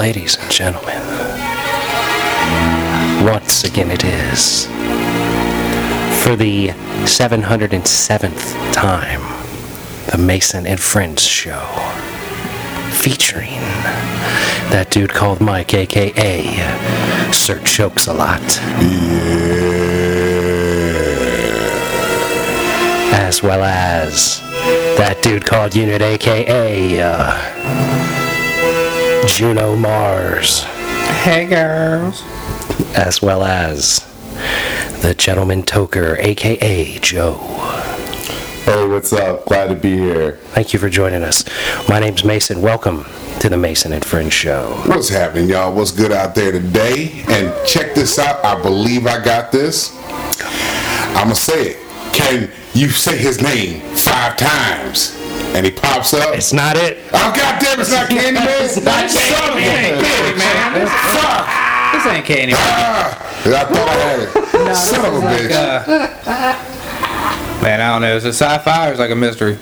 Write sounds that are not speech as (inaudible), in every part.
Ladies and gentlemen, once again it is for the 707th time the Mason and Friends show featuring that dude called Mike, aka Sir Chokes a Lot, as well as that dude called Unit, aka uh, Juno Mars, Hey girls. as well as the Gentleman Toker, aka Joe. Hey, what's up? Glad to be here. Thank you for joining us. My name's Mason. Welcome to the Mason and Friends show. What's happening, y'all? What's good out there today? And check this out. I believe I got this. I'ma say it. Can you say his name five times? And he pops up. It's not it. Oh goddamn! It's not Candy Man. (laughs) not Son of a Candy Man. Fuck! This ain't Candy. Ah, I thought I had it. Son of a bitch. Man, I don't know. Is it sci-fi or is it like a mystery?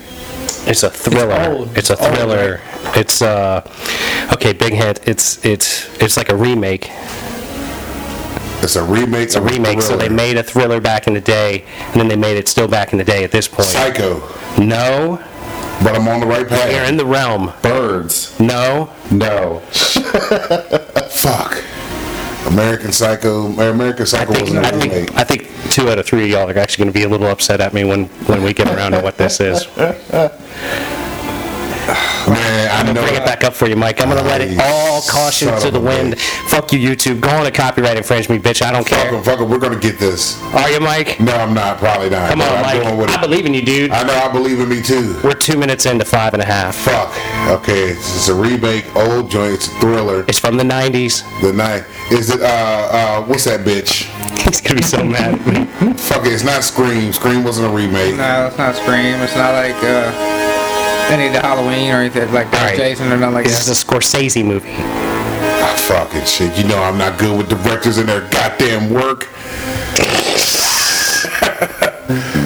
It's a thriller. old. It's a It's old, thriller. It's uh okay, big hint. It's it's it's like a remake. It's a remake. It's a remake. So they made a thriller back in the day, and then they made it still back in the day at this point. Psycho, No, but I'm on the right you're in the realm. Birds. No, No. (laughs) Fuck. American Psycho. American I Psycho think wasn't I think I think two out of three of y'all are actually going to be a little upset at me when when we get around to what this is. (laughs) Man, I know. Bring it back up for you, Mike. I'm going to let it all caution Son to the wind. bitch. Fuck you, YouTube. Go on a copyright infringement, bitch. I don't Fuck care. him, fuck him. We're gonna get this. Are you, Mike? No, I'm not. Probably not. Come on, I'm Mike. going with I it. believe in you, dude. I know. I believe in me too. We're two minutes into five and a half. Fuck. Okay, it's, it's a remake, old joint. It's a thriller. It's from the 90s. The night is it? Uh, uh, what's that bitch? (laughs) He's gonna be so mad at me. Fuck it. It's not Scream. Scream wasn't a remake. No, it's not Scream. It's not like uh, any of the Halloween or anything like All right. Jason or nothing like This that. is a Scorsese movie. Ah, fucking shit. You know I'm not good with directors and their goddamn work. (laughs)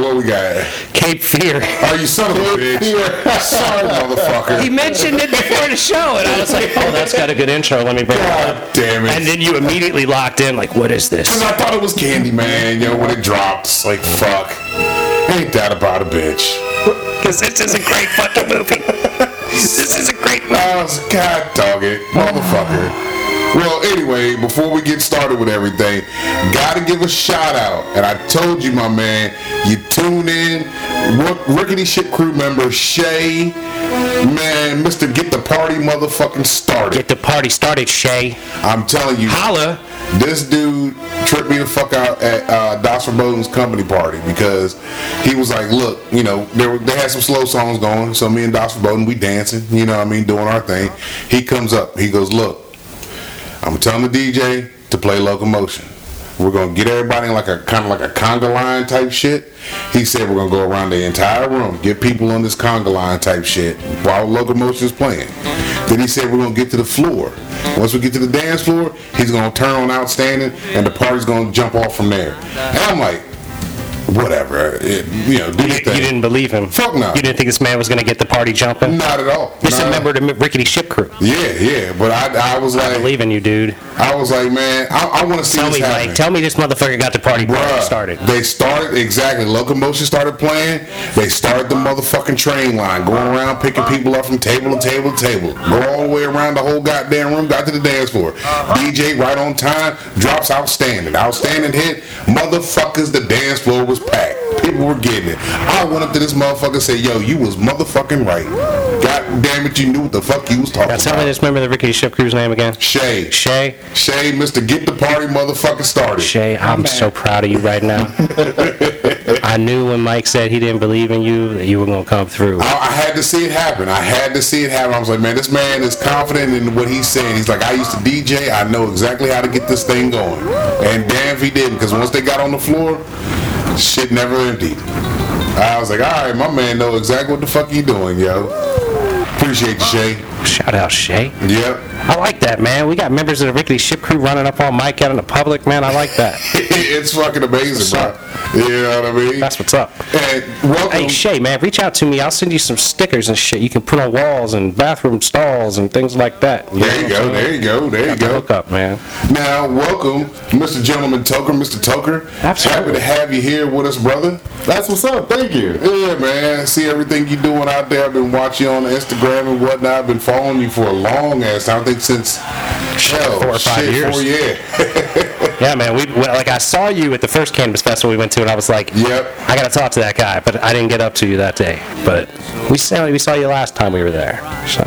right, what we got? Cape Fear. Oh, you son of a bitch. Sorry, motherfucker. He mentioned it before the show, and I was like, "Oh, that's got a good intro. Let me bring it up." God damn it. And then you immediately locked in, like, "What is this? Cause this?" I thought it was Candyman, yo, when it drops. Like, fuck. Ain't that about a bitch? Because this is a great fucking movie. (laughs) This is a great movie. Was, God dog it, motherfucker. Well, anyway, before we get started with everything, gotta give a shout out. And I told you, my man, you tune in. Rickety Shit crew member Shay, man, Mr. Get the Party motherfucking started. Get the party started, Shay. I'm telling you, Holla. this dude tripped me the fuck out at uh, Bowden's company party because he was like, look, you know, they, were, they had some slow songs going, so me and Das Bowden, we dancing, you know what I mean, doing our thing. He comes up, he goes, look, I'm telling the DJ to play Locomotion. We're gonna get everybody in like a kind of like a conga line type shit. He said we're gonna go around the entire room, get people on this conga line type shit while Locomotion is playing. Then he said we're gonna get to the floor. Once we get to the dance floor, he's gonna turn on outstanding, and the party's gonna jump off from there. And I'm like, whatever, it, you know, do You, your you didn't believe him. Fuck no. You didn't think this man was gonna get the party jumping. Not at all. This is a member of the Rickety Ship Crew. Yeah, yeah, but I, I was like, I like, believe in you, dude. I was like, man, I, I want to see Tell this me, happen. Mike. Tell me this motherfucker got the party Bruh, started. They started exactly. Locomotion started playing. They started the motherfucking train line, going around picking people up from table to table to table. Go all the way around the whole goddamn room. Got to the dance floor. Uh-huh. DJ right on time. Drops outstanding. Outstanding hit. Motherfuckers, the dance floor was packed. People were getting it. I went up to this motherfucker and said, "Yo, you was motherfucking right. God damn it, you knew what the fuck you was talking Now tell me about." this member of the Rickety Ship Crew's name again. Shay, Shay. Shay, Mister, get the party motherfucking started. Shay, I'm so proud of you right now. (laughs) I knew when Mike said he didn't believe in you that you were gonna come through. I, I had to see it happen. I had to see it happen. I was like, man, this man is confident in what he's saying. He's like, I used to DJ. I know exactly how to get this thing going. And damn if he didn't, because once they got on the floor, shit never emptied. I was like, all right, my man know exactly what the fuck he doing, yo. Appreciate you, Shay. Shout out Shay. Yep. I like that, man. We got members of the Rickety Ship Crew running up on Mike out in the public, man. I like that. (laughs) it's fucking amazing, bro. You know what I mean? That's what's up. And welcome. Hey Shay, man, reach out to me. I'll send you some stickers and shit. You can put on walls and bathroom stalls and things like that. there you go. There you go. There you go. Hook up, man. Now, welcome, Mr. Gentleman Toker, Mr. Toker. Absolutely. Happy to have you here with us, brother. That's what's up. Thank you. Yeah, man. See everything you're doing out there. I've been watching you on Instagram and whatnot. I've been following you for a long ass time. Since hell, four or five shit, years. Four, yeah. (laughs) Yeah, man. We well, like I saw you at the first cannabis festival we went to, and I was like, Yep. I gotta talk to that guy, but I didn't get up to you that day. But we saw we saw you last time we were there, so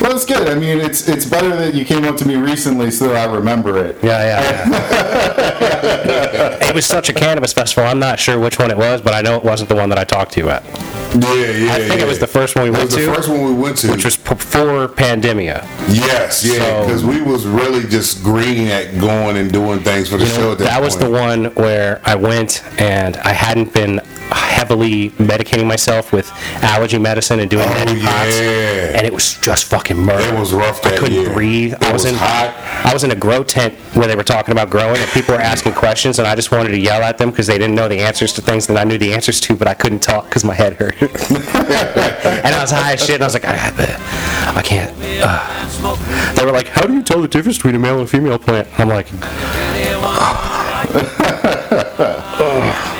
Well, it's good. I mean, it's it's better that you came up to me recently so that I remember it. yeah, yeah. yeah. (laughs) it was such a cannabis festival. I'm not sure which one it was, but I know it wasn't the one that I talked to you at, Yeah, yeah. I think it was the first one we It went was the to, first one we went to. which was before pandemia. yes, yeah, So- because we was really just green at going and doing things for the You know, show. At that, that was the one where I went and I hadn't been heavily medicating myself with allergy medicine and doing Oh, neti pots, yeah. and it was just fucking murder. It was rough I couldn't year. breathe. I was, was in hot. I was in a grow tent where they were talking about growing, and people were asking questions, and I just wanted to yell at them because they didn't know the answers to things that I knew the answers to, but I couldn't talk because my head hurt. (laughs) and I was high as shit, and I was like, I, I can't. Uh. They were like, How do you tell the difference between a male and a female plant? I'm like, (laughs)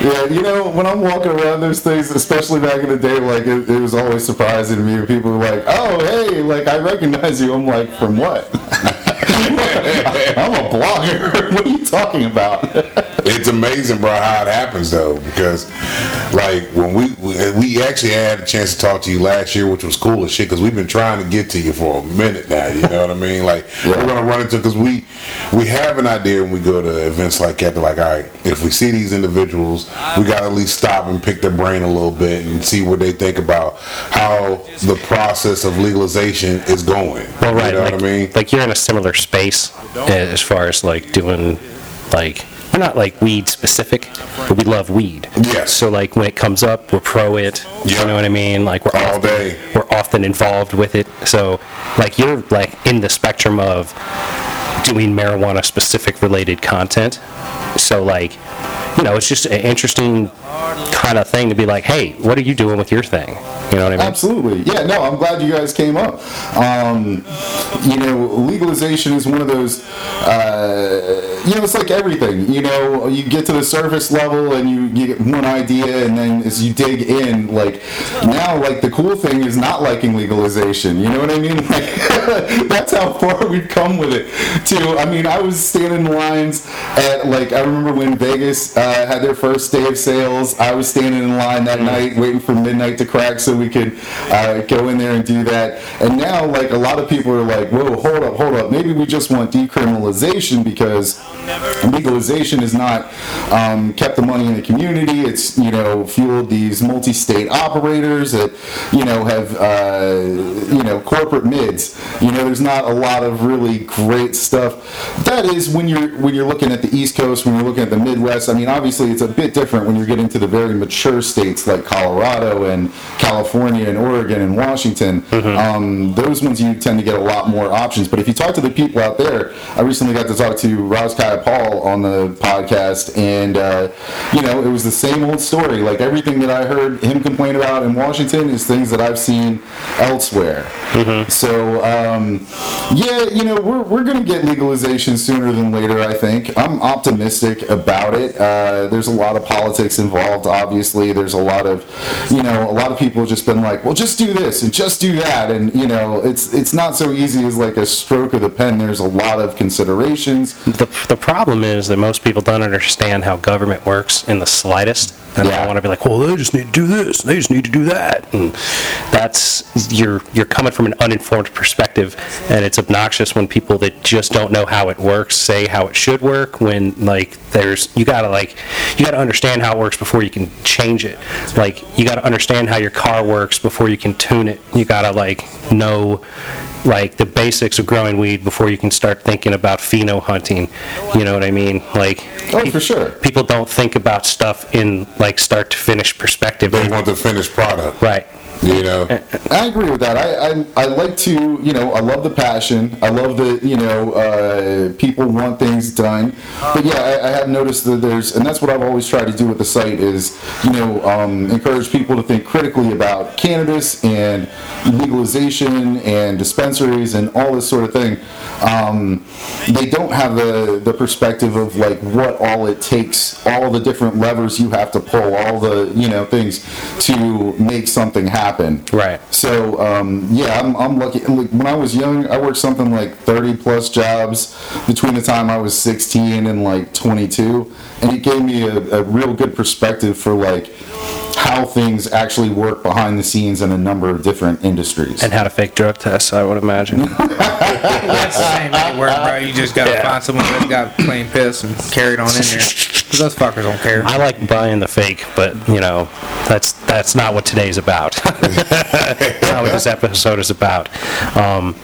Yeah, you know, when I'm walking around those things, especially back in the day, like it, it was always surprising to me when people were like, "Oh, hey, like I recognize you." I'm like, "From what?" (laughs) I'm a blogger. (laughs) what are you talking about? (laughs) It's amazing, bro, how it happens though, because like when we we- actually had a chance to talk to you last year, which was cool as shit, because we've been trying to get to you for a minute now. You know what I mean? Like we're gonna run into because we we have an idea when we go to events like that. Like, all right, if we see these individuals, we gotta at least stop and pick their brain a little bit and see what they think about how the process of legalization is going. Well, right. You know like, what I mean? Like you're in a similar space uh, as far as like doing like we're not like weed specific, but we love weed. Yes. So like when it comes up, we're pro it. Yeah. You know what I mean? Like we're All often, day. We're often involved with it. So like you're like in the spectrum of doing marijuana specific related content. So like you know, it's just an interesting kind of thing to be like, hey, what are you doing with your thing? You know what I mean? Absolutely. Yeah, no, I'm glad you guys came up. Um, you know, legalization is one of those, uh, you know, it's like everything. You know, you get to the surface level and you, you get one idea, and then as you dig in, like, now, like, the cool thing is not liking legalization. You know what I mean? (laughs) Like, (laughs) that's how far we've come with it, too. I mean, I was standing in lines at, like, I remember when Vegas uh, had their first day of sales, I was standing in line that night waiting for midnight to crack so we could uh, go in there and do that. And now, like, a lot of people are like, whoa, hold up, hold up. Maybe we just want decriminalization because legalization has not um, kept the money in the community. It's, you know, fueled these multi-state operators that, you know, have, uh, you know, corporate mids. You know, there's not a lot of really great stuff. That is when you're when you're looking at the East Coast, when you're looking at the Midwest. I mean, obviously, it's a bit different when you're getting to the very mature states like Colorado and California and Oregon and Washington. Um, those ones you tend to get a lot more options. But if you talk to the people out there, I recently got to talk to Roz Kaya Paul on the podcast, and uh, you know, it was the same old story. Like everything that I heard him complain about in Washington is things that I've seen elsewhere. So um, yeah, you know, we're we're gonna get legalization sooner than later. I think I'm optimistic about it. Uh, there's a lot of politics involved. Obviously, there's a lot of, you know, a lot of people have just been like, well, just do this and just do that, and you know, it's it's not so easy as like a stroke of the pen. There's a lot of considerations. The, the problem is that most people don't understand how government works in the slightest. And Yeah. they want to be like, well, they just need to do this, they just need to do that. And that's, you're, you're coming from an uninformed perspective, and it's obnoxious when people that just don't know how it works say how it should work, when, like, there's, you gotta, like, you gotta understand how it works before you can change it. Like, you gotta understand how your car works before you can tune it. You gotta, like, know like the basics of growing weed before you can start thinking about pheno hunting. You know what I mean? Like, Oh, pe- for sure. People don't think about stuff in like start to finish perspective. They want the finished product. Right. You know, I agree with that. I, I I like to, you know, I love the passion. I love that, you know, uh, people want things done. But yeah, I, I have noticed that there's, and that's what I've always tried to do with the site is, you know, um, encourage people to think critically about cannabis and legalization and dispensaries and all this sort of thing. Um, they don't have the the perspective of like what all it takes, all the different levers you have to pull, all the you know things to make something happen. Right. So um, yeah, I'm, I'm lucky. Like, when I was young, I worked something like 30 plus jobs between the time I was 16 and like 22, and it gave me a, a real good perspective for like how things actually work behind the scenes in a number of different industries. And how to fake drug tests, I would imagine. (laughs) That's the same anywhere, bro. You just gotta Yeah. find someone that's got plain piss and carry it on in there. (laughs) Cause those fuckers don't care. I like buying the fake, but you know, that's that's not what today's about. (laughs) that's not what this episode is about. Um,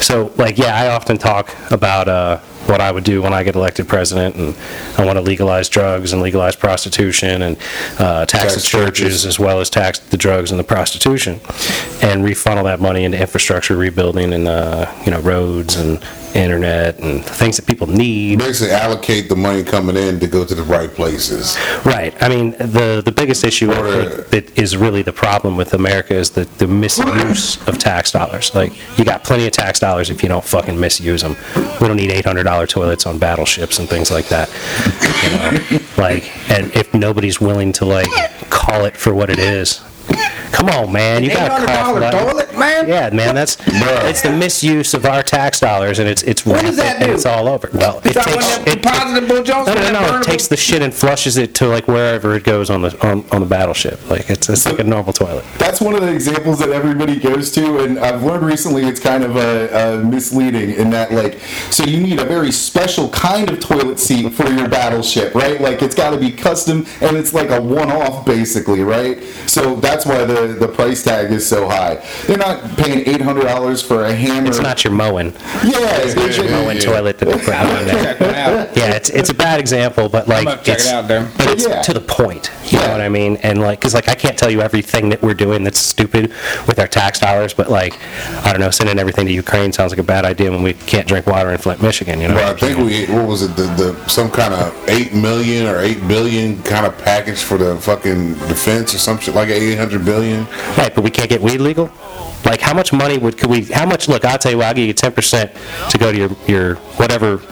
so, like, yeah, I often talk about uh, what I would do when I get elected president, and I want to legalize drugs and legalize prostitution and uh, tax, the churches as well as tax the drugs and the prostitution, and refunnel that money into infrastructure rebuilding and uh, you know roads and internet and things that people need. basically allocate the money coming in to go to the right places. Right. I mean, the, the biggest issue I Or- think that is really the problem with America is the, the misuse of tax dollars. Like, you got plenty of tax dollars if you don't fucking misuse them. We don't need $800 toilets on battleships and things like that. You know? Like, and if nobody's willing to, like, call it for what it is. Come on, man, you got to call for $800 that. toilet, man? Yeah, man, that's, it's the misuse of our tax dollars, and it's, it's What does rampant, that and do? it's all over. Well, it takes, about that it, depositable Jones? no, no, that no. It takes the shit and flushes it to like wherever it goes on the on, on the battleship. Like it's it's like a normal toilet. That's one of the examples that everybody goes to, and I've learned recently it's kind of uh, uh, misleading in that, like, so you need a very special kind of toilet seat for your battleship, right? Like, it's got to be custom, and it's like a one-off, basically, right? So that's why the the price tag is so high. They're not paying eight hundred dollars for a hammer. It's not your mowing Yeah, it's yeah, yeah. mowing toilet that they put out in there. Check that out. Yeah, it's it's a bad example, but like about to check it's it out, though. but it's Yeah. to the point. You know what I mean? And like, cause like I can't tell you everything that we're doing that's stupid with our tax dollars, but like I don't know, sending everything to Ukraine sounds like a bad idea when we can't drink water in Flint, Michigan. You know? Well, I think we what was it the, the some kind of eight million or eight billion kind of package for the fucking defense or some shit like eight hundred billion. Right, but we can't get weed legal? Like, how much money would, could we, how much, look, I'll tell you what, I'll give you ten percent to go to your, your, whatever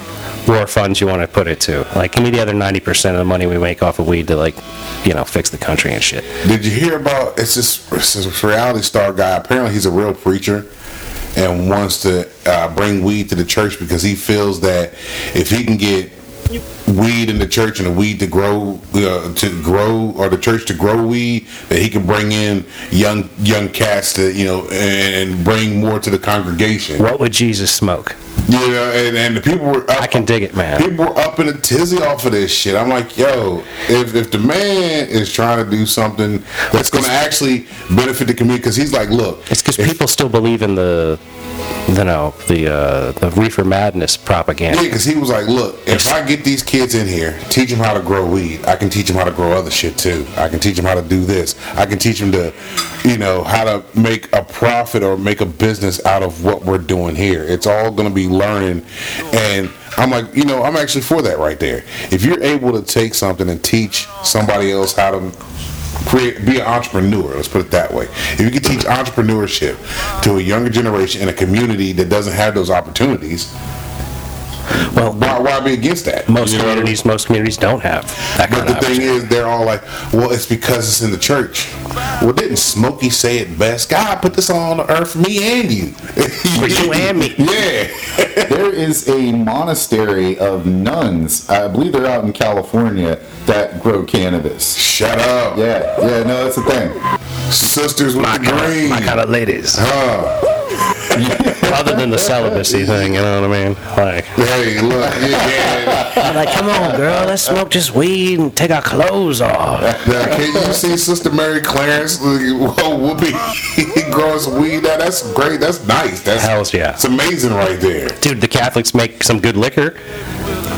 war funds you want to put it to. Like, give me the other ninety percent of the money we make off of weed to like, you know, fix the country and shit. Did you hear about it's this, it's this reality star guy? Apparently, he's a real preacher and wants to uh, bring weed to the church because he feels that if he can get weed in the church and the weed to grow uh, to grow or the church to grow weed that he can bring in young young cats to you know and, and bring more to the congregation What would Jesus smoke? You know and, and the people were up, I can dig it, man. people were up in a tizzy off of this shit i'm like yo if, if the man is trying to do something that's going to actually benefit the community because he's like look It's because people still believe in the, you know, the, uh, the reefer madness propaganda. Yeah, because he was like, look, if I get these kids in here, teach them how to grow weed, I can teach them how to grow other shit too. I can teach them how to do this. I can teach them to, you know, how to make a profit or make a business out of what we're doing here. It's all going to be learning. And I'm like, you know, I'm actually for that right there. If you're able to take something and teach somebody else how to create be an entrepreneur let's put it that way if you can teach entrepreneurship to a younger generation in a community that doesn't have those opportunities Well, why, why be against that? most You know what I mean? communities, most communities don't have that But kind the of thing is, they're all like, well, it's because it's in the church. Well, didn't Smokey say it best? God put this on the earth for me and you. (laughs) For you and me. (laughs) Yeah. (laughs) there is a monastery of nuns. I believe they're out in California that grow cannabis. Shut up. Yeah, yeah, no, that's the thing. Sisters with My the kind, green. of, my kind of ladies. Huh. Other than the celibacy thing, you know what I mean? Like, Hey, look. Yeah, yeah. I'm like, come on, girl, let's smoke just weed and take our clothes off. Now, can you see Sister Mary Clarence? Whoa, Whoopi (laughs) growing some weed. Now, that's great. That's nice. That's Hells yeah. It's amazing right there. Dude, the Catholics make some good liquor.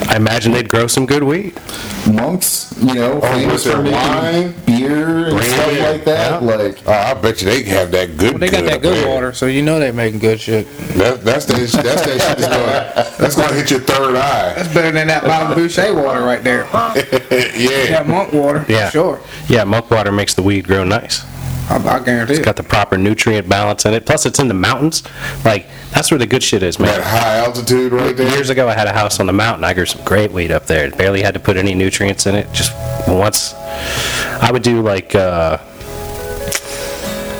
I imagine they'd grow some good weed. Monks, you know, oh, famous for their wine? beer and stuff Brandy. like like that. Yeah. Like, Oh, I bet you they have that good. Well, they got that good there. water, so you know they're making good shit. That, that's that. That's that shit that's gonna, that's gonna hit your third eye. That's better than that Mount Boucher water right there. (laughs) yeah. That monk water, Yeah. sure. Yeah, monk water makes the weed grow nice. I, I guarantee It's it. got the proper nutrient balance in it. Plus, it's in the mountains. Like, that's where the good shit is, That man. high altitude right there. Years ago, I had a house on the mountain. I grew some great weed up there. Barely had to put any nutrients in it. Just once, I would do like, uh,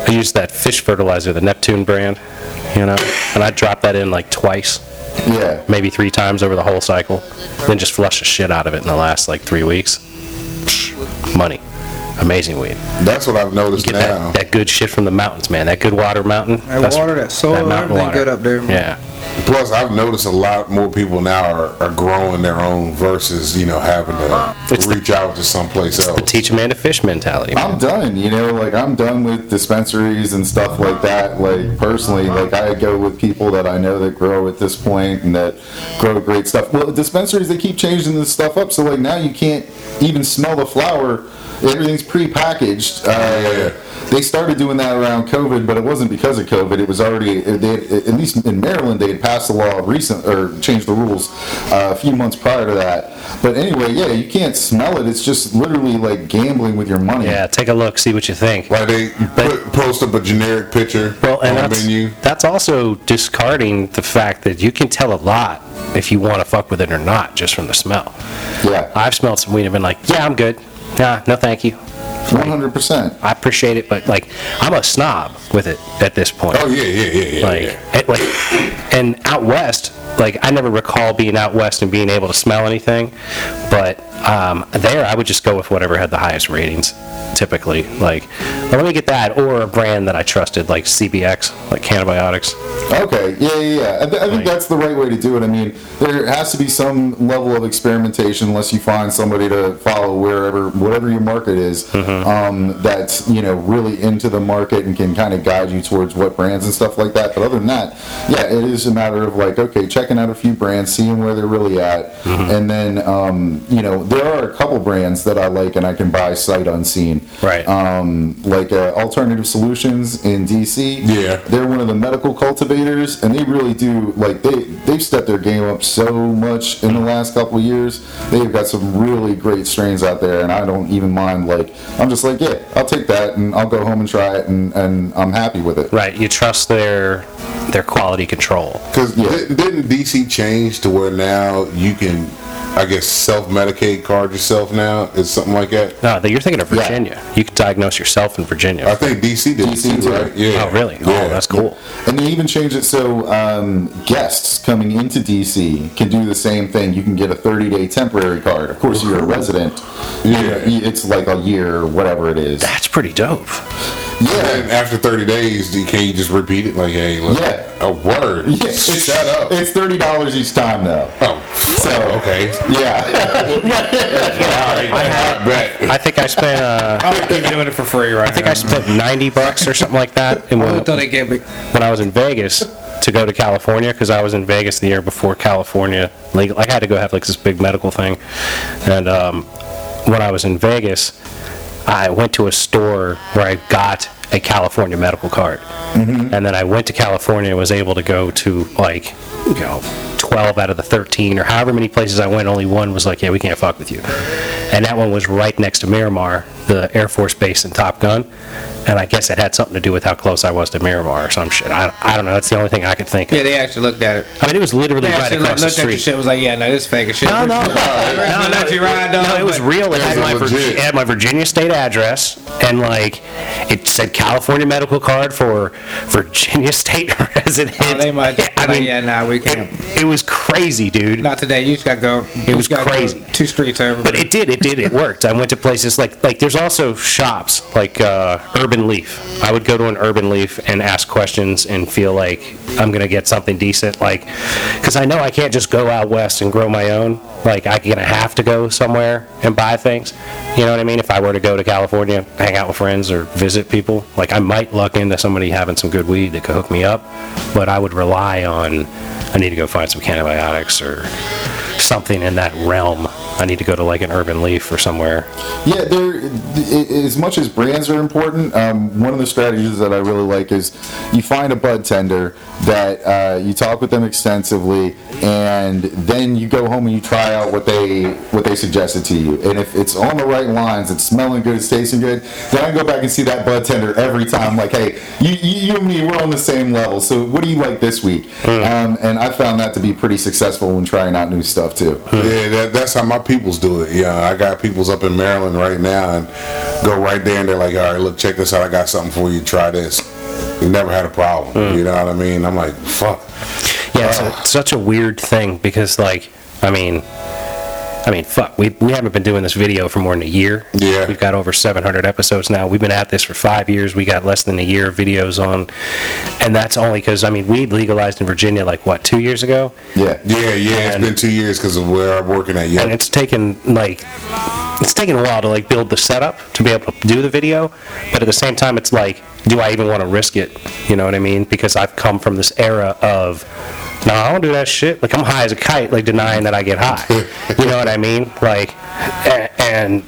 I used that fish fertilizer, the Neptune brand, you know, and I'd drop that in like twice, yeah. maybe three times over the whole cycle, then just flush the shit out of it in the last like three weeks. Money. Amazing weed. That's what I've noticed Get now. that, that good shit from the mountains, man. That good water mountain. That that's- water, that soil, mountain everything water. good up there, man. Yeah. Plus, I've noticed a lot more people now are, are growing their own versus you know having to It's the- reach out to someplace else. The teach a man to fish mentality. man. I'm done, you know, like I'm done with dispensaries and stuff like that. Like personally, like I go with people that I know that grow at this point and that grow great stuff. Well, dispensaries they keep changing this stuff up, so like now you can't even smell the flower. Everything's pre-packaged. Uh, They started doing that around COVID, but it wasn't because of COVID. It was already, they had, at least in Maryland, they had passed a law recent or changed the rules uh, a few months prior to that. But anyway, yeah, you can't smell it. It's just literally like gambling with your money. Yeah, take a look, see what you think. Like they put, post up a generic picture Well, and on the menu. that's also discarding the fact that you can tell a lot if you want to fuck with it or not just from the smell. Yeah, I've smelled some weed and been like, yeah, I'm good. Nah, no thank you. one hundred percent. I appreciate it, but like, I'm a snob with it at this point. Oh yeah, yeah, yeah, yeah. like, yeah. like, and out west, like I never recall being out west and being able to smell anything, but um, there I would just go with whatever had the highest ratings. Typically, like, well, let me get that or a brand that I trusted, like CBX, like Cannabiotix. Okay, yeah, yeah, yeah. I, th- I think Like- that's the right way to do it. I mean, there has to be some level of experimentation unless you find somebody to follow wherever, whatever your market is, Mm-hmm. um, that's you know really into the market and can kind of guide you towards what brands and stuff like that. But other than that, yeah, it is a matter of like, okay, checking out a few brands, seeing where they're really at, Mm-hmm. and then um, you know there are a couple brands that I like and I can buy sight unseen. Right. Um, like uh, Alternative Solutions in DC. Yeah. They're one of the medical cultivators, and they really do like they they've stepped their game up so much in the last couple years. They've got some really great strains out there, and I don't even mind. Like I'm just like, yeah, I'll take that, and I'll go home and try it, and and I'm happy with it. Right, you trust their their quality control. Because Yeah. didn't DC change to where now you can, I guess, self-medicate, card yourself now? Is something like that? No, you're thinking of Yeah. Virginia. You can diagnose yourself in Virginia. I think DC did DC too, too. right? Yeah. Oh, really? Yeah. Oh, that's cool. And they even changed it so um, guests coming into DC can do the same thing. You can get a 30 day temporary card. Of course, you're a resident. Yeah. It's like a year or whatever it is. That's pretty dope. And Yeah. after 30 days, you- can you just repeat it? Like, hey, look, Yeah. a word. Yeah, it's- Shut up. It's thirty dollars each time though. oh, So okay. yeah, (laughs) I bet. I think I spent uh, (laughs) I would keep doing it for free right I think I spent 90 bucks or something like that. And when, would thought gave me. when I was in Vegas to go to California, because I was in Vegas the year before California legal. I had to go have like this big medical thing, and um, when I was in Vegas, I went to a store where I got a California medical card, mm-hmm. and then I went to California and was able to go to like, you know. 12 out of the 13 or however many places I went, only one was like, yeah, we can't fuck with you. And that one was right next to Miramar, the Air Force Base in Top Gun. And I guess it had something to do with how close I was to Miramar or some shit. I, I don't know. That's the only thing I could think of. Yeah, they actually looked at it. I mean, it was literally They right actually across looked the at your street. shit. Was like, yeah, no, this fake as shit. No, no, (laughs) no, no, no, let you ride, dog, no, it was but- real. It had It was my, Virgi- it had my Virginia state address, and like, it said California medical card for Virginia (laughs) state (laughs) resident. Oh, they might. I mean, yeah, nah, we can't. it, it was crazy, dude. Not today. You just gotta go. It was you go crazy. Two streets over. But it did, it did, it worked. I went to places like, like there's also shops like uh, Urban Leaf. I would go to an Urban Leaf and ask questions and feel like I'm gonna get something decent, like, because I know I can't just go out west and grow my own. Like I'm gonna have to go somewhere and buy things. You know what I mean? If I were to go to California, hang out with friends or visit people, like I might luck into somebody having some good weed that could hook me up, but I would rely on I need to go find some antibiotics or something in that realm. I need to go to like an Urban Leaf or somewhere. Yeah, there. As much as brands are important, um, one of the strategies that I really like is you find a bud tender that uh, you talk with them extensively, and then you go home and you try out what they what they suggested to you. And if it's on the right lines, it's smelling good, it's tasting good, then I go back and see that bud tender every time. Like, hey, you, you, you and me, we're on the same level. So what do you like this week? Um, and I found that to be pretty successful when trying out new stuff too. Yeah, that, that's how my peoples do it. Yeah, I got peoples up in Maryland right now, and go right there, and they're like, "All right, look, check this out. I got something for you. Try this." We never had a problem. Hmm. You know what I mean? I'm like, "Fuck." Yeah, it's, a, it's such a weird thing because, like, I mean, I mean, fuck, we, we haven't been doing this video for more than a year. Yeah. We've got over 700 episodes now. We've been at this for five years. We got less than a year of videos on, and that's only because, I mean, weed legalized in Virginia, like, what, two years ago? Yeah. Yeah, yeah. It's been two years because of where I'm working at. Yeah. And it's taken, like, it's taken a while to, like, build the setup to be able to do the video, but at the same time, it's like, do I even want to risk it? You know what I mean? Because I've come from this era of, no, I don't do that shit. Like, I'm high as a kite, like, denying that I get high. (laughs) you know what I mean? Like, and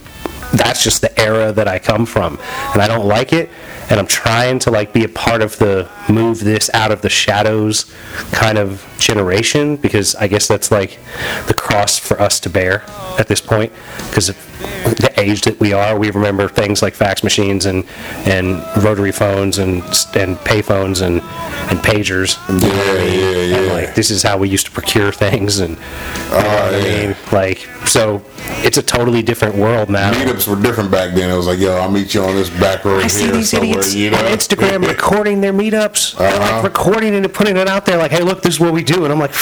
that's just the era that I come from. And I don't like it. And I'm trying to, like, be a part of the move this out of the shadows kind of generation because I guess that's, like, the cross for us to bear at this point. Because age that we are, we remember things like fax machines and, and rotary phones and, and pay phones and, and pagers. Know Yeah, yeah, And yeah. like, this is how we used to procure things and, you know what I Oh, yeah. mean? Like, so it's a totally different world now. meetups were different back then. It was like, "Yo, I'll meet you on this back road I see these somewhere." idiots You know, on Instagram (laughs) recording their meetups. Uh-huh. like recording it and putting it out there, like, "Hey, look, this is what we do." And I'm like,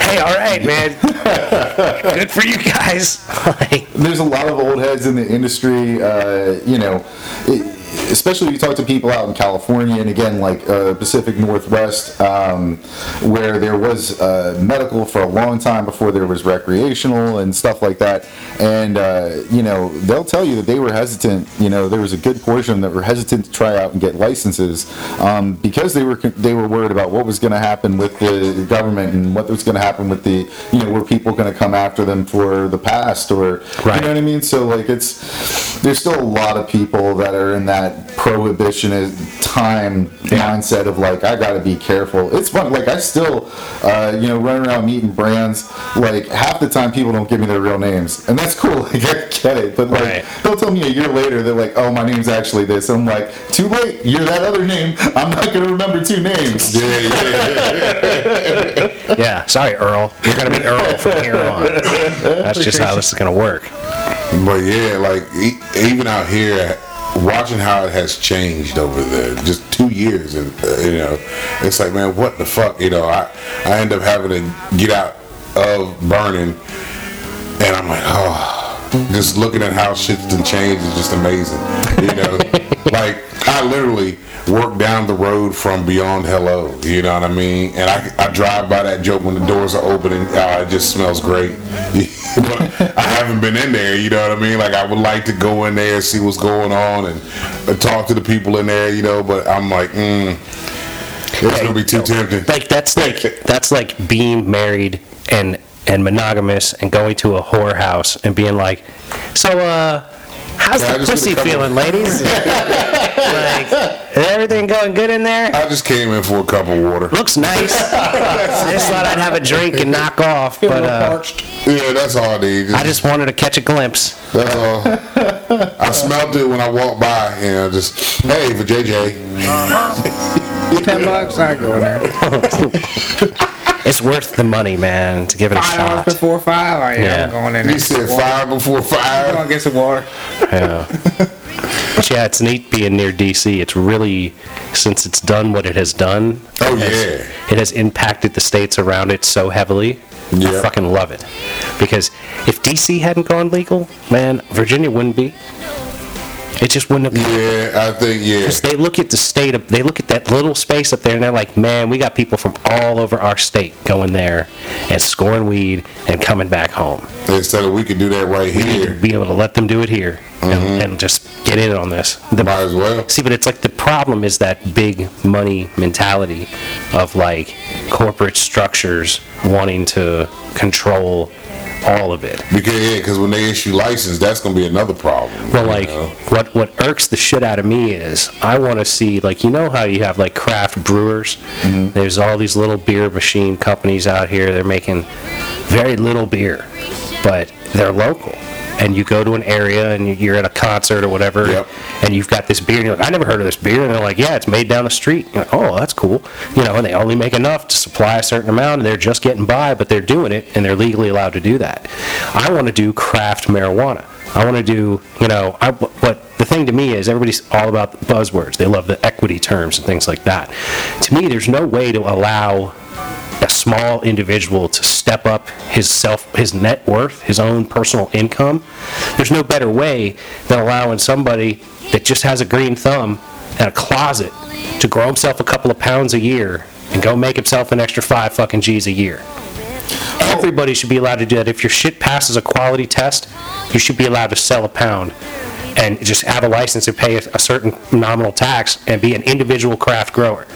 "Hey, all right, man, (laughs) good for you guys." (laughs) Like, there's a lot of old heads in the industry. Uh, you know, it, especially if you talk to people out in California and again like uh, Pacific Northwest, um, where there was uh, medical for a long time before there was recreational and stuff like that. And uh, you know, they'll tell you that they were hesitant. You know, there was a good portion that were hesitant to try out and get licenses um, because they were they were worried about what was going to happen with the government and what was going to happen with the you know were people going to come after them for the past or Right. you know what I mean. So like it's there's still a lot of people that are in that prohibitionist time mindset of like I got to be careful. It's fun. Like I still uh, you know run around meeting brands. Like half the time people don't give me their real names, and that's cool. (laughs) Like I get it, but like Right. they'll tell me a year later they're like, oh my name's actually this. I'm like, too late. You're that other name. I'm not gonna remember two names. (laughs) yeah, yeah, yeah. yeah, sorry, Earl. You're gonna be Earl from here on. (laughs) That's just how this is gonna work. But yeah, like e- even out here, watching how it has changed over the just two years, and uh, you know, it's like, man, what the fuck? You know, I I end up having to get out of burning, and I'm like, oh. Just looking at how shit's done changed is just amazing. You know, (laughs) like I literally work down the road from Beyond Hello. You know what I mean? And I, I drive by that joke when the doors are opening. Uh, it just smells great. (laughs) but I haven't been in there. You know what I mean? Like I would like to go in there, and see what's going on, and uh, talk to the people in there. You know, but I'm like, mm, it's gonna be too tempting. Like that's like that's like being married and and monogamous and going to a whorehouse and being like, so uh, how's Yeah, the just pussy feeling, ladies? (laughs) like, is everything going good in there? I just came in for a cup of water. Looks nice. (laughs) I just thought I'd have a drink and knock off, but uh, Yeah, that's all I need. I just wanted to catch a glimpse. That's all. I smelled it when I walked by, and I just, hey, for JJ. (laughs) Ten bucks, I go in there. It's worth the money, man, to give it a Five dollars shot. before five. Oh, yeah, Yeah. I'm going in He there. said five before I'm gonna get some water. Yeah. But yeah, it's neat being near DC. It's really, since it's done what it has done. Oh, it has- yeah. It has impacted the states around it so heavily. I fucking love it. Because if DC hadn't gone legal, man, Virginia wouldn't be. It just wouldn't have. Yeah, I think, yeah. They look at the state of, they look at that little space up there and they're like, man, we got people from all over our state going there and scoring weed and coming back home. Instead of we could do that right here. Be able to let them do it here and, mm-hmm. and just get in on this. The- Might as well. See, but it's like the problem is that big money mentality of like corporate structures wanting to control all of it. Because yeah, because when they issue license, that's gonna be another problem. Well, like know? what what irks the shit out of me is I want to see like you know how you have like craft brewers. Mm-hmm. There's all these little beer machine companies out here. They're making very little beer, but they're local. And you go to an area and you- you're at a concert or whatever, Yep. and you've got this beer, and you're like, I never heard of this beer. And they're like, Yeah, it's made down the street. Like, oh, that's cool. You know, and they only make enough to supply a certain amount, and they're just getting by, but they're doing it, and they're legally allowed to do that. I want to do craft marijuana. I want to do, you know, I, what the thing to me is everybody's all about the buzzwords. They love the equity terms and things like that. To me, there's no way to allow a small individual to step up his self, his net worth, his own personal income. There's no better way than allowing somebody that just has a green thumb and a closet to grow himself a couple of pounds a year and go make himself an extra five fucking G's a year. Everybody should be allowed to do that. If your shit passes a quality test, you should be allowed to sell a pound and just have a license and pay a a certain nominal tax and be an individual craft grower.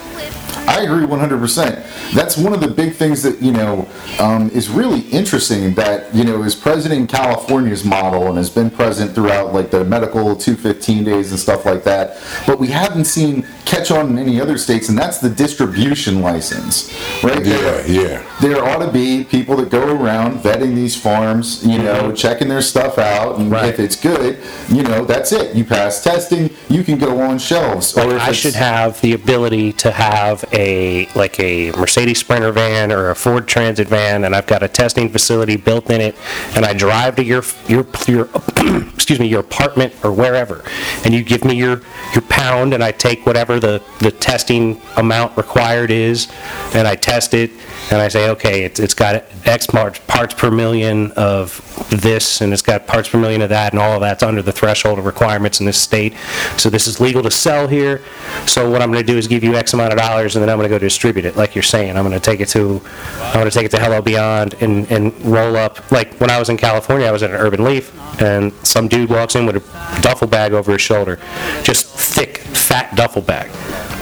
I agree 100%. That's one of the big things that, you know, um, is really interesting that, you know, is present in California's model and has been present throughout, like, the medical 215 days and stuff like that. But we haven't seen catch on in any other states, and that's the distribution license, right? Yeah, yeah. There ought to be people that go around vetting these farms, you know, checking their stuff out, and Right. if it's good, you know, that's it. You pass testing, you can go on shelves. Or I should have the ability to have a, like a Mercedes Sprinter van or a Ford Transit van, and I've got a testing facility built in it, and I drive to your, your, your, (clears throat) excuse me, your apartment or wherever, and you give me your, your pound, and I take whatever the, the testing amount required is, and I test it, and I say, okay, it's, it's got X parts, per million of this, and it's got parts per million of that, and all of that's under the threshold of requirements in this state. So this is legal to sell here. So what I'm gonna do is give you X amount of dollars, and then I'm gonna go distribute it, like you're saying. I'm gonna take it to, I'm gonna take it to Hello Beyond and, and roll up, like, when I was in California, I was at an Urban Leaf, and some dude walks in with a duffel bag over his shoulder, just thick, fat duffel bag.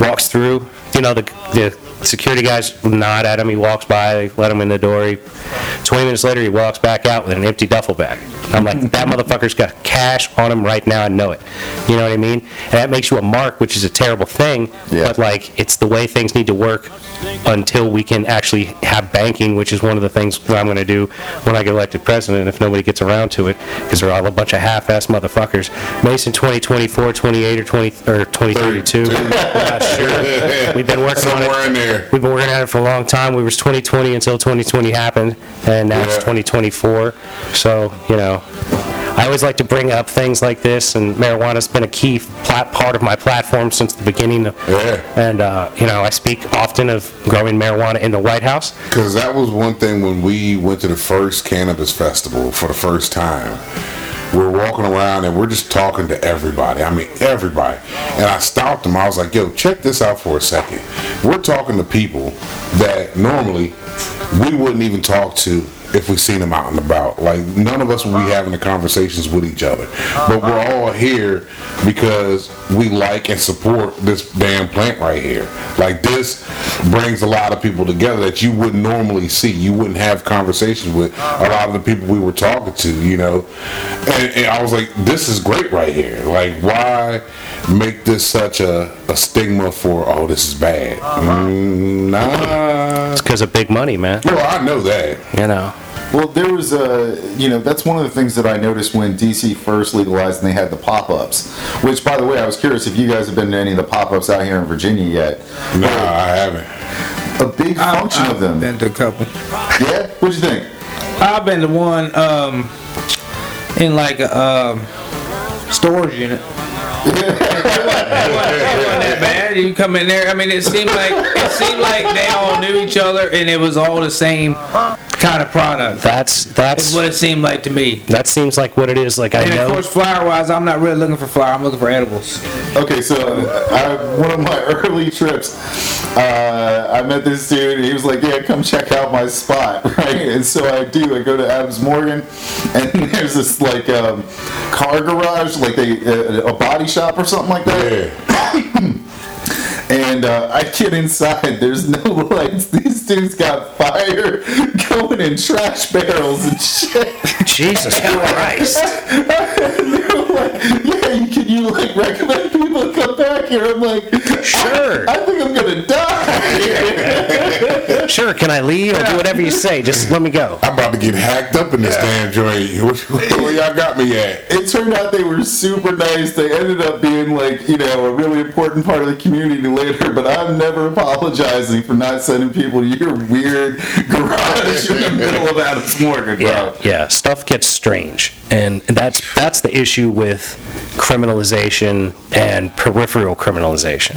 Walks through, you know, the, the security guys nod at him, he walks by, they let him in the door, he, 20 minutes later, he walks back out with an empty duffel bag. I'm like, that (laughs) motherfucker's got cash on him right now, I know it. You know what I mean? And that makes you a mark, which is a terrible thing, Yeah. but like, it's the way things need to work until we can actually have banking, which is one of the things that I'm gonna do when I get elected president, if nobody gets around to it, because they're all a bunch of half-ass motherfuckers. Mason 2024, 28, or 20, or 2032, we're (laughs) not sure. We've been working on it. There. We've been working at it for a long time. We was 2020 until 2020 happened, and now it's Yeah. 2024. So, you know, I always like to bring up things like this, and marijuana's been a key plat- part of my platform since the beginning. of- Yeah. And, uh, you know, I speak often of growing marijuana in the White House. Because that was one thing when we went to the first cannabis festival for the first time. We're walking around and we're just talking to everybody. I mean, everybody. And I stopped them. I was like, yo, check this out for a second. We're talking to people that normally we wouldn't even talk to if we seen them out and about. Like, none of us would be having the conversations with each other. But we're all here because we like and support this damn plant right here. Like, this brings a lot of people together that you wouldn't normally see. You wouldn't have conversations with a lot of the people we were talking to, you know. And, and I was like, this is great right here. Like, why make this such a, a stigma for, oh, this is bad? Mm, nah. It's because of big money, man. Well, I know that. You know. Well, there was a, you know, that's one of the things that I noticed when DC first legalized and they had the pop-ups. Which, by the way, I was curious if you guys have been to any of the pop-ups out here in Virginia yet. Nah, I haven't. A big I've- function I've of them. Been to a couple. Yeah, what'd you think? I've been to one um, in like a um, storage unit. It wasn't that bad, you come in there. I mean, it seemed like it seemed like they all knew each other, and it was all the same kind of product. That's, That's that's, what it seemed like to me. that seems like what it is, like I And of know. course, flower wise, I'm not really looking for flower. I'm looking for edibles. Okay, so I, one of my (laughs) early trips, uh, I met this dude, and he was like, "Yeah, come check out my spot." (laughs) Right, and so I do. I go to Adams Morgan, and (laughs) there's this like um, car garage, like they a, a body shop or something like that. Yeah. (coughs) And uh, I get inside. There's no (laughs) lights. These dudes got fire (laughs) going in trash barrels and shit. Jesus (laughs) Christ. They're like, yeah, you, can you like recommend people to come back here? I'm like, Sure. I think I'm gonna die. Sure, can I leave? I'll do whatever you say. Just let me go. I'm about to get hacked up in this damn joint. Where, (laughs) where y'all got me at? It turned out they were super nice. They ended up being like, you know, a really important part of the community later. But I'm never apologizing for not sending people to your weird garage in the middle of Adams Morgan, bro. Yeah, yeah, stuff gets strange, and that's that's the issue with criminalization and peripheral criminalization.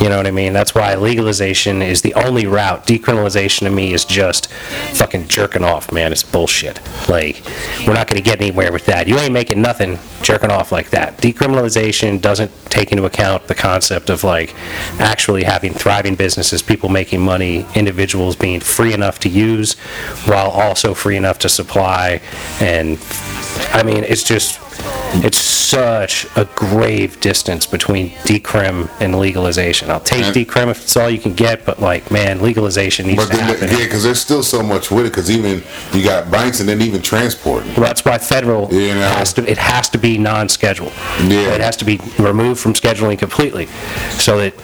You know what I mean? That's why legalization is the only route. Decriminalization to me is just fucking jerking off, man. It's bullshit. Like, we're not going to get anywhere with that. You ain't making nothing jerking off like that. Decriminalization doesn't take into account the concept of like actually having thriving businesses, people making money, individuals being free enough to use while also free enough to supply. And I mean, it's just, it's such a grave distance between decrim and legalization. I'll take decrim if it's all you can get, but like, man, legalization needs But to then, happen. yeah, because there's still so much with it. Because even you got banks and then even transport. Well, That's why federal You know? has to, it has to be non-scheduled. Yeah. It has to be removed from scheduling completely, so that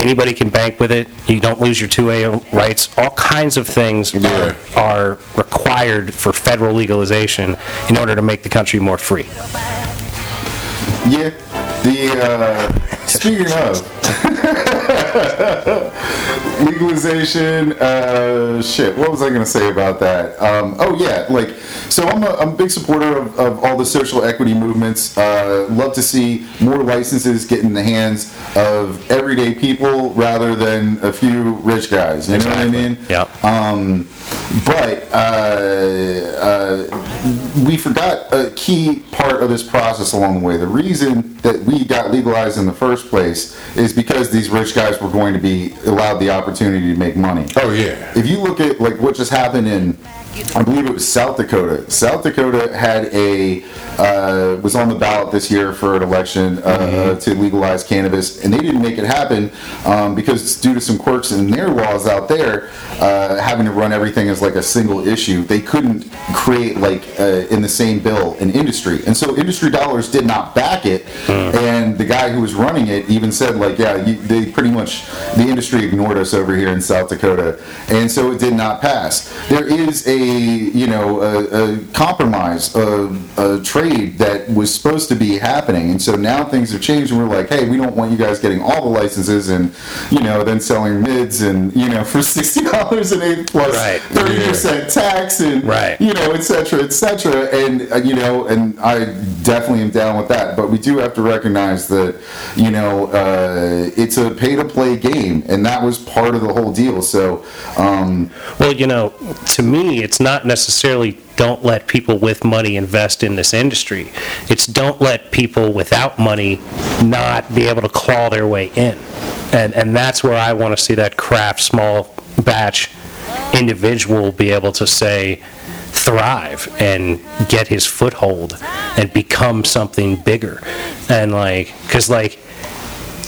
anybody can bank with it, you don't lose your 2A rights, all kinds of things are, are required for federal legalization in order to make the country more free. Yeah. The uh, speaking of (laughs) legalization, uh, shit. What was I gonna say about that? Um, oh yeah, like so. I'm a, I'm a big supporter of, of all the social equity movements. Uh, love to see more licenses get in the hands of everyday people rather than a few rich guys. You know what I mean? Yeah. Um, but uh, uh, we forgot a key part of this process along the way. The reason that we got legalized in the first place is because these rich guys were going to be allowed the opportunity to make money. Oh yeah. If you look at like what just happened in, I believe it was South Dakota. South Dakota had a uh, was on the ballot this year for an election uh, to legalize cannabis, and they didn't make it happen um, because due to some quirks in their laws out there, uh, having to run everything as like a single issue, they couldn't create like uh, in the same bill an industry, and so industry dollars did not back it. And the guy who was running it even said like, yeah, you, they pretty much the industry ignored us over here in South Dakota, and so it did not pass. There is a you know a, a compromise, a, a trade that was supposed to be happening, and so now things have changed, and we're like, hey, we don't want you guys getting all the licenses and you know then selling mids and you know (laughs) for sixty dollars an eighth plus Right. thirty percent tax and Right. you know, et cetera, et cetera. And, uh, you know, and I definitely am down with that. But we do have to recognize that, you know, uh, it's a pay to play game. And that was part of the whole deal. So, um, Well, you know, to me, it's not necessarily don't let people with money invest in this industry. It's don't let people without money not be able to claw their way in. And, and that's where I want to see that craft, small batch individual be able to say, thrive and get his foothold and become something bigger. And like, because like,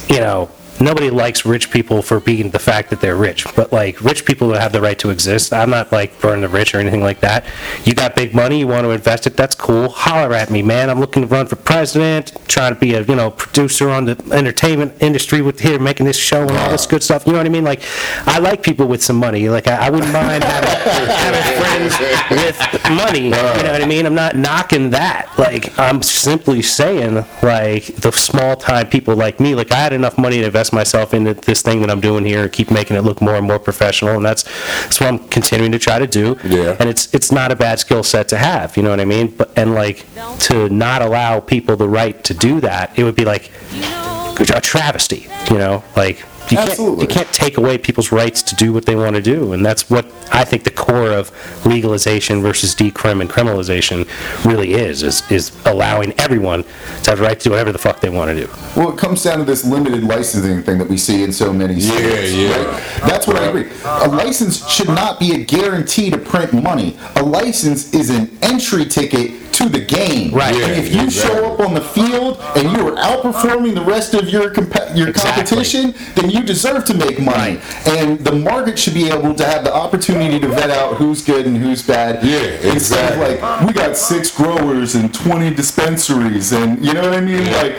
you know, nobody likes rich people for being the fact that they're rich, but like rich people have the right to exist. I'm not like burn the rich or anything like that. You got big money, you want to invest it, that's cool. Holler at me, man. I'm looking to run for president, trying to be a, you know, producer on the entertainment industry with here, making this show and all this good stuff. You know what I mean? Like, I like people with some money. Like, I, I wouldn't mind having, having friends with money. You know what I mean? I'm not knocking that. Like, I'm simply saying, like, the small time people like me, like, I had enough money to invest myself into this thing that I'm doing here and keep making it look more and more professional, and that's, that's what I'm continuing to try to do. Yeah. And it's, it's not a bad skill set to have, you know what I mean? But, and like, to not allow people the right to do that, it would be like, a travesty. You know, like you can't you can't take away people's rights to do what they want to do, and that's what I think the core of legalization versus decrim and criminalization really is is is allowing everyone to have the right to do whatever the fuck they want to do. Well, it comes down to this limited licensing thing that we see in so many states. yeah. right? That's what I agree. A license should not be a guarantee to print money. A license is an entry ticket to the game. Right. And if you show up on the field and you are outperforming the rest of your comp- your Exactly. competition, then you deserve to make money. And the market should be able to have the opportunity to vet out who's good and who's bad. Yeah, Instead of exactly. like, we got six growers and 20 dispensaries, and you know what I mean? Like,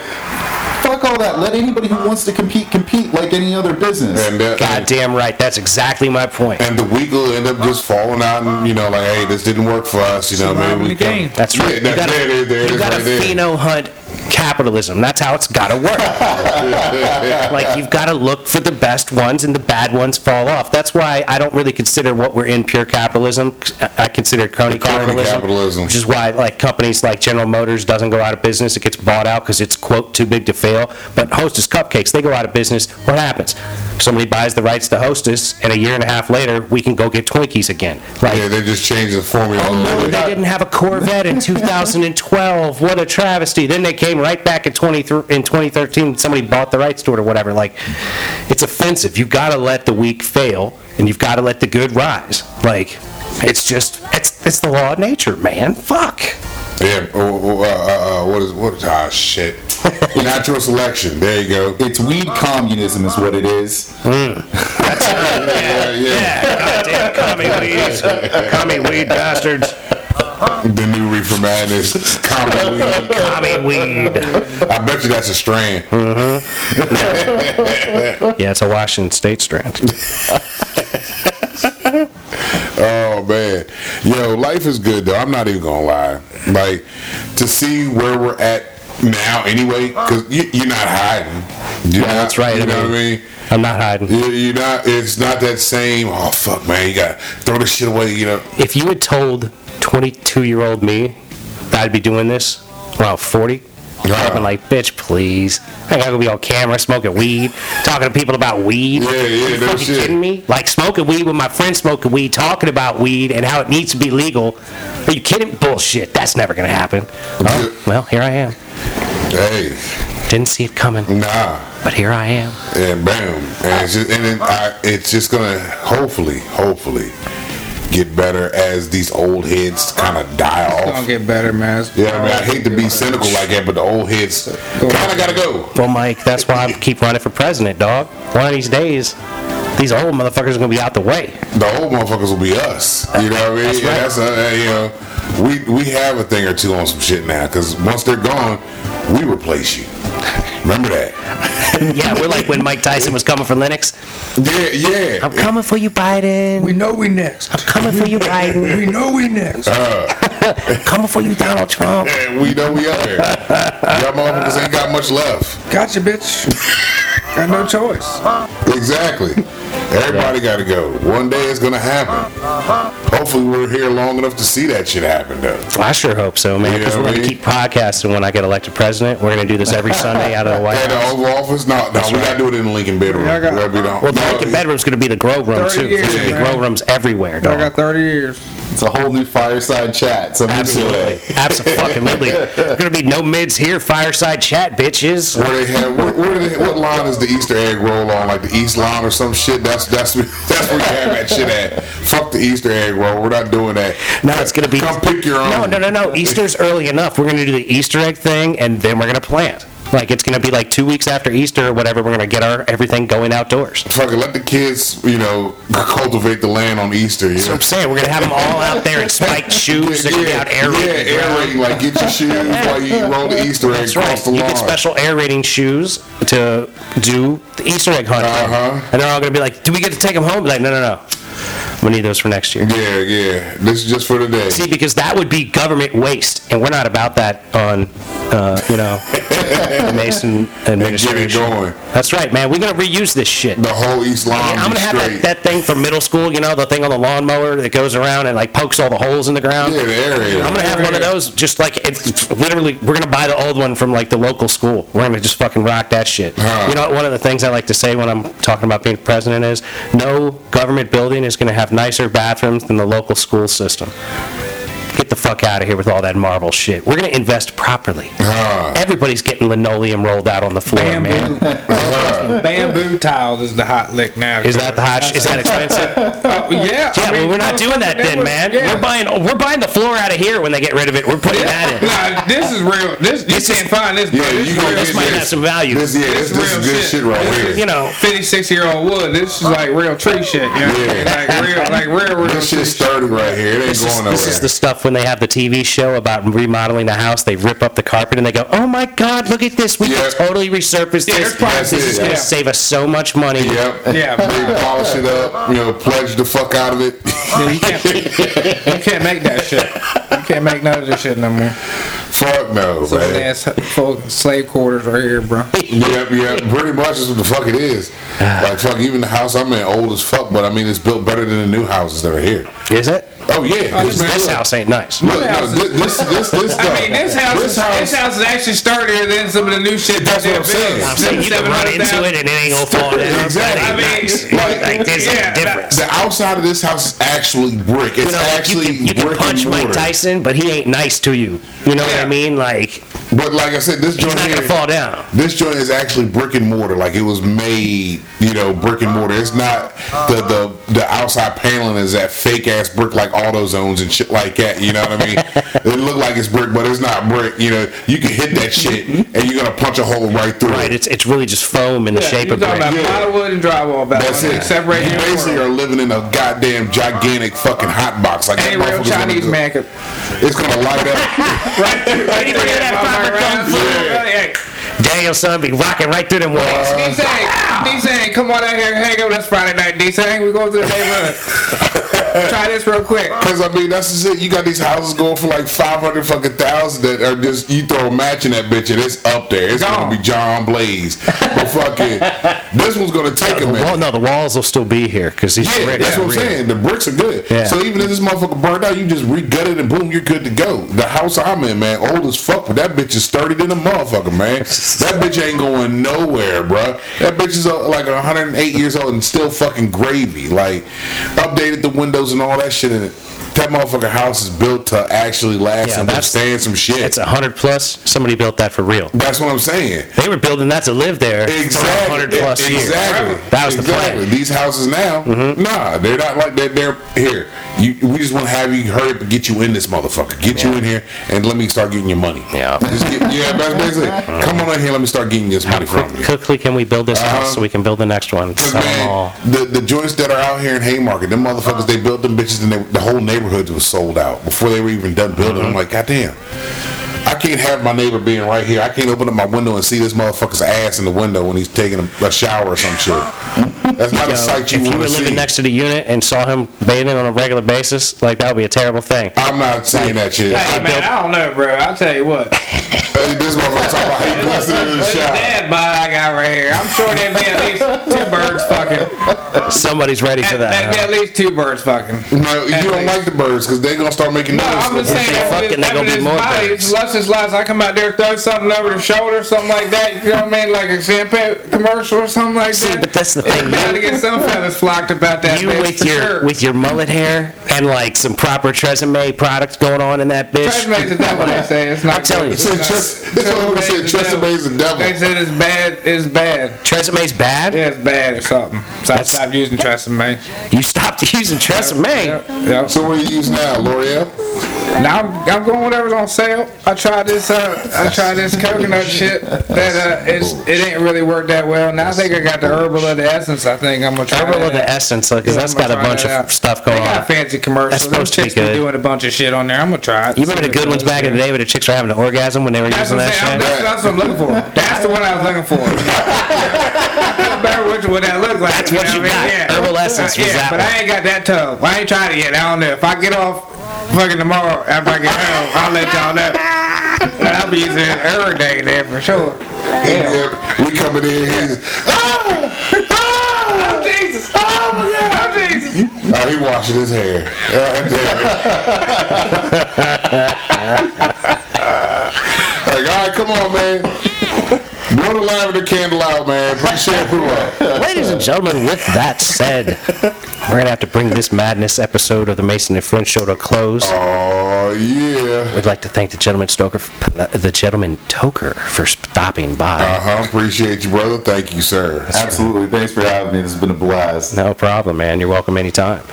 fuck all that. Let anybody who wants to compete compete like any other business. And uh, that, God damn right, that's exactly my point. and the week will end up just falling out, and you know, like, hey, this didn't work for us. You know, maybe we the can. game. That's right. Yeah, you gotta, there, there, there you gotta right pheno hunt capitalism. That's how it's gotta work. (laughs) like you've gotta look for the best ones and the bad ones fall off. That's why I don't really consider what we're in pure capitalism. I consider crony capitalism, capitalism. Which is why like companies like General Motors doesn't go out of business. It gets bought out because it's quote too big to fail. But Hostess Cupcakes, they go out of business. What happens? Somebody buys the rights to Hostess, and a year and a half later, we can go get Twinkies again. Like, Yeah, they just changed the formula. Oh no, they didn't have a Corvette in 2012. What a travesty. Then they came right back in 20 in 2013. Somebody bought the rights to it or whatever. Like, it's offensive. You've got to let the weak fail, and you've got to let the good rise. Like, it's just it's it's the law of nature, man. Fuck. Yeah. oh, oh, uh, uh, uh, what is what? Ah, shit. (laughs) Natural selection. There you go. It's weed communism, is what it is. (laughs) That's Yeah, yeah. Goddamn commie weeds, commie weed bastards, The new reefer madness. Common weed. commie weed. I bet you that's a strand. Mm-hmm. Yeah, it's a Washington State strain. (laughs) Oh man, yo, life is good though. I'm not even gonna lie. Like to see where we're at now, anyway, because you, you're not hiding. You're Yeah, not- that's right. You I know what I mean, mean? I'm not hiding. You- You're not. It's not that same. Oh fuck, man! You gotta throw this shit away. You know. if you had told 22 year old me I'd be doing this around 40, I'd been like, bitch, please. I gotta be on camera smoking weed, talking to people about weed. Yeah, yeah, Are you no shit. kidding me? Like smoking weed with my friends smoking weed, talking about weed and how it needs to be legal. Are you kidding? Bullshit. That's never gonna happen. Oh, well, here I am. Hey, Didn't see it coming, nah. but here I am. and bam, and it's just, and it, I, it's just gonna hopefully, hopefully, get better as these old heads kind of die It's gonna off. get better, man. Yeah, I mean, I hate to be cynical like that, but the old heads kind of gotta go. Well, Mike, that's why I keep running for president, dog. One of these days, these old motherfuckers are gonna be out the way. The old motherfuckers will be us. You know what I mean? That's Yeah, right. that's uh, you know, we we have a thing or two on some shit now because once they're gone, we replace you. Remember that? (laughs) Yeah, we're like when Mike Tyson was coming for Lennox. Yeah, yeah. I'm coming for you, Biden. We know we next. I'm coming for you, Biden. We know we next. I'm uh. (laughs) coming for you, Donald Trump. And we know we out here. Y'all motherfuckers ain't got much left. Gotcha, bitch. Got no choice. Exactly. Everybody got to go. One day it's gonna happen. Hopefully we're here long enough to see that shit happen though. I sure hope so, man. Yeah, Because we're going to keep podcasting when I get elected president. We're going to do this every (laughs) Sunday out of the White At the House. Oval Office? No, no, we gotta do it in the Lincoln bedroom. Yeah, I got- That'd be the- Well, the no, Lincoln bedroom's going to be the grow room 30 too. years, There's going to be man. grow rooms everywhere, I dog. got 30 years. It's a whole new fireside chat. So Absolutely, absolutely. There's going to be no mids here. Fireside chat, bitches. Where they have, where, where they, what line is the Easter egg roll on? Like the East line or some shit? That's that's that's where you have that shit at. Fuck the Easter egg roll. We're not doing that. No, it's going to be. Come pick your own. No, no, no, no. Easter's early enough. We're going to do the Easter egg thing, and then we're going to plant. Like it's going to be like two weeks after Easter or whatever. We're going to get our everything going outdoors. Fuck it, let the kids, you know, (laughs) cultivate the land on Easter. That's Yeah. what I'm saying. We're going to have them all out there in spiked (laughs) shoes. They're going to be out air yeah, aerating. Like get your shoes while you roll the Easter egg That's across right. the You get special aerating shoes to do the Easter egg hunt. Uh-huh. And they're all going to be like, do we get to take them home? Like, no, no, no. I'm need those for next year. Yeah, yeah. This is just for today. See, because that would be government waste, and we're not about that on, uh, you know, the Mason (laughs) administration. going. That's right, man. We're gonna reuse this shit. The whole East Lawn Yeah, I'm gonna have that, that thing from middle school, you know, the thing on the lawnmower that goes around and like pokes all the holes in the ground. Yeah, the. I'm gonna have one of those, just like, it's literally, we're gonna buy the old one from like the local school. We're gonna just fucking rock that shit. Huh. You know, one of the things I like to say when I'm talking about being president is, no government building is gonna have nicer bathrooms than the local school system. Get fuck out of here with all that marble shit. We're gonna invest properly. Ah. Everybody's getting linoleum rolled out on the floor, man. (laughs) Bamboo, bamboo tiles is the hot lick now. Is that the hot, is that (laughs) expensive? Oh, yeah. Yeah, well, we're not doing that then, man. Yeah. We're buying, we're buying the floor out of here when they get rid of it. We're putting that in. Nah, this is real. This you can't find this. bro. Yeah, this you is gonna real This might shit. have some value. This, yeah, this, This this is real good shit. shit right here. You know, 56 year old wood. This is like real tree shit. You know? Yeah. Like real, like real, real. This tree shit's sturdy right here. It ain't this is, going nowhere. this is the stuff when they have the TV show about remodeling the house. They rip up the carpet and they go, "Oh my God, look at this! We Yeah. can totally resurface Yeah, this. there's probably- This is going to save us so much money." Yep. Yeah. They polish it up, you know, pledge the fuck out of it. Yeah, you, can't, you can't make that shit. You can't make none of this shit no more. Fuck no, So man. ass full slave quarters right here, bro. (laughs) Yep, yep. Pretty much is what the fuck it is. Ah. Like fuck, even the house I'm in, old as fuck, but I mean it's built better than the new houses that are here. Is it? Oh yeah, oh, This, man, this look. house ain't nice. Look, no, this, this, this, this, (laughs) I mean, this house, is, this house is actually sturdier than some of the new shit. That's that what I'm saying. building. I'm saying you can run into it and it ain't gonna fall down. (laughs) Exactly. That ain't I mean, nice. like, like there's yeah, a difference. The outside of this house is actually brick. It's You know, like you actually can, you can brick punch and Mike mortar. Tyson, but he ain't nice to you. You know what Yeah. I mean? Like But like I said, this he's joint not here, gonna fall down. this joint is actually brick and mortar. Like it was made, you know, brick and mortar. It's not the the the outside paneling is that fake ass brick like AutoZones and shit like that. You know what I mean? (laughs) it look like it's brick, but it's not brick. You know, you can hit that shit and you're gonna punch a hole right through Right? it. It's it's really just foam in the Yeah, shape you're of talking brick. about Yeah. plywood and drywall back. That's it. Separate you basically are living in a goddamn gigantic fucking hot box. Like that Any real motherfucker's gonna Chinese go- man could It's gonna light up. (laughs) right through. Right You through that that proper kung fu? Hey, Daniel-san be rocking right through them walls. D saying, D saying, come on out here, hang out with us Friday night. D saying, we go to the neighborhood. (laughs) Try this real quick. Cause I mean that's just it. You got these houses going for like five hundred fucking thousand that are just you throw a match in that bitch and it's up there. It's gonna be John Blaze. But fucking this one's gonna take a The minute. wall, no, the walls will still be here because these Yeah, bricks that's what I'm real. saying. The bricks are good. Yeah. So even if this motherfucker burned out, you just re-gut it and boom, you're good to go. The house I'm in, man, old as fuck, but that bitch is sturdy than a motherfucker, man. (laughs) That bitch ain't going nowhere, bruh. That bitch is uh, like 108 years old and still fucking gravy. Like, updated the windows and all that shit in it. That motherfucker house is built to actually last Yeah, and withstand some shit. It's a hundred plus. Somebody built that for real. That's what I'm saying. They were building that to live there for Exactly. hundred plus years. exactly. That was the plan. Mm-hmm. These houses now, nah, they're not like that. They're here. You, we just want to have you hurry up and get you in this motherfucker. Get you in here and let me start getting your money. Yeah. Just get, yeah, basically. (laughs) Come on in here. Let me start getting this money from you. Quickly, can we build this Uh-huh. house so we can build the next one? Cause them all. man, the, the joints that are out here in Haymarket, them motherfuckers, they built them bitches and they, the whole neighborhood was sold out before they were even done building. I'm like, goddamn. I can't have my neighbor being right here. I can't open up my window and see this motherfucker's ass in the window when he's taking a, a shower or some shit. That's not Yo, a sight you if you want were to living see. next to the unit and saw him bathing on a regular basis, like that would be a terrible thing. I'm not saying that shit. Hey, man, I don't know, bro. I'll tell you what. Hey, this motherfucker talking about he busted in the Look at shower. that bod I got right here. I'm sure there'd be at least two birds fucking. Somebody's ready for There'd be that. at least two birds fucking. No, you At don't least. like the birds because they're gonna start making No, noise. I'm just saying, Fuck after it, they gonna be more body, birds. it's less is less. I come out there, throw something over the shoulder, something like that. You know what I mean? Like a shampoo commercial or something like See, that. but that's the It's thing, bound to get some fellas flocked about that. You bitch, with for your sure. with your mullet hair and like some proper Tresemme products going on in that bitch. Tresemme's is that what they say? It's not. I'm telling you. Good. Said It's Tres- not- that's what I said, Tresemme's the devil. Tresemme's the devil. They said it's bad. It's bad. Tresemme's bad. Yeah, it's bad or something. So I That's- stopped using Tresemme. You stopped (laughs) using Tresemme. Yeah, yeah. So what do you use now, L'Oreal? Now I'm, I'm going whatever's on sale. I tried this. Uh, I tried this coconut shit. That uh, it's it ain't really worked that well. Now I think I got the herbal of the essence. I think I'm gonna try. Herbal of the essence, because Yeah, that's got a bunch that of stuff They going got on. fancy commercials. That's supposed to be good. doing a bunch of shit on there. I'm gonna try it. You remember the good ones back in the day where the chicks were having an orgasm when they were That's using that saying. shit? That's, that's what I'm looking for. That's the one I was looking for. (laughs) I (laughs) feel better what, what that look like. That's what you what I mean? got. Herbal essence was yeah, that but one. I ain't got that tough. I ain't tried it yet. I don't know. If I get off fucking tomorrow after I get home, I'll let y'all know. But I'll be using it every day there for sure. Yeah. Yeah, we coming in. here. ah, Oh, Jesus. Oh, my God. Oh, Jesus. oh, he washing his hair. Right (laughs) there. like, all right, come on, man. Blow the lavender candle out, man. Put the shampoo on. Ladies and gentlemen, with that said, we're going to have to bring this madness episode of the Mason and Friends Show to a close. Oh yeah. We'd like to thank the gentleman Stoker, the gentleman Toker, for stopping by. Uh huh. Appreciate you, brother. Thank you, sir. Absolutely. Thanks for having me. This has been a blast. No problem, man. You're welcome anytime.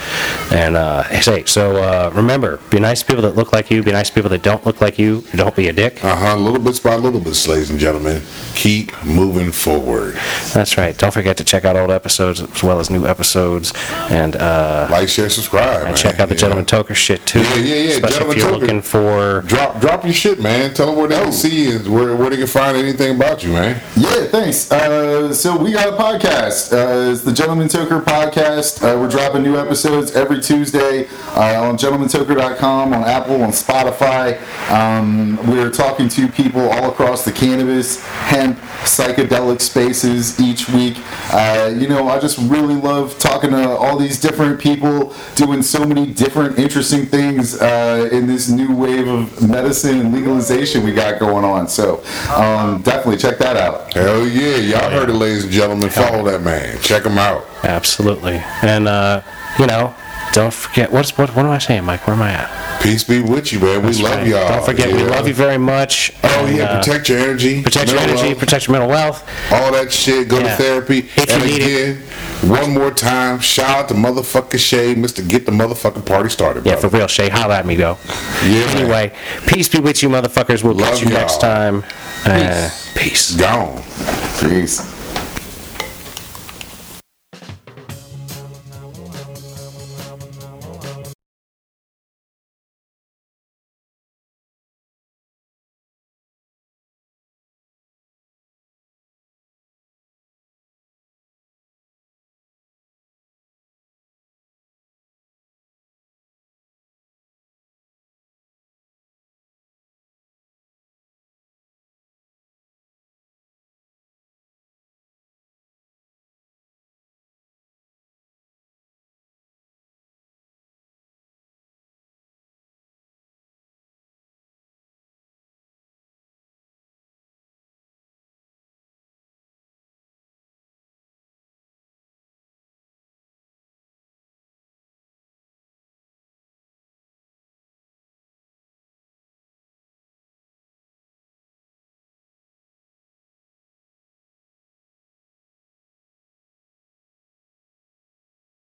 And uh, say, so uh, remember, be nice to people that look like you. Be nice to people that don't look like you. Don't be a dick. Uh huh. Little bits by little bits, ladies and gentlemen. Keep moving forward. That's right. Don't forget to check out old episodes as well as new episodes, and uh, Like, share, subscribe. and man. check out the Yeah. gentleman Toker shit too. Yeah, yeah, yeah. Especially Gentleman if you're Toker. Looking for. Drop, drop your shit, man. Tell them where they can see you, and where, where they can find anything about you, man. Yeah, thanks. Uh, so we got a podcast. Uh, it's the Gentleman Toker podcast. Uh, we're dropping new episodes every Tuesday uh, on gentlemantoker.com, on Apple, on Spotify. Um, we're talking to people all across the cannabis, hemp, psychedelic spaces each week. Uh, you know, I just really love talking to all these different people doing so many different interesting things uh, in this new wave of medicine and legalization we got going on. So um, definitely check that out. Hell yeah. Y'all heard it, ladies and gentlemen. Follow that man. Check him out. Absolutely. And, uh, you know, don't forget. What's what? What am I saying, Mike? Where am I at? Peace be with you, man. We That's love right. y'all. Don't forget, we Yeah. love you very much. Oh, And, yeah. uh, Protect your energy. protect your energy. Protect your mental wealth. all that shit. Go Yeah. to therapy. If and need it. again, one more time, shout out to motherfucking Shay, Mr. Get the motherfucking party started, Yeah, for real, Shay. Holla at me, though. Yeah, man. Anyway, peace be with you, motherfuckers. We'll Love catch you next y'all. time. Uh, peace. Gone. Peace.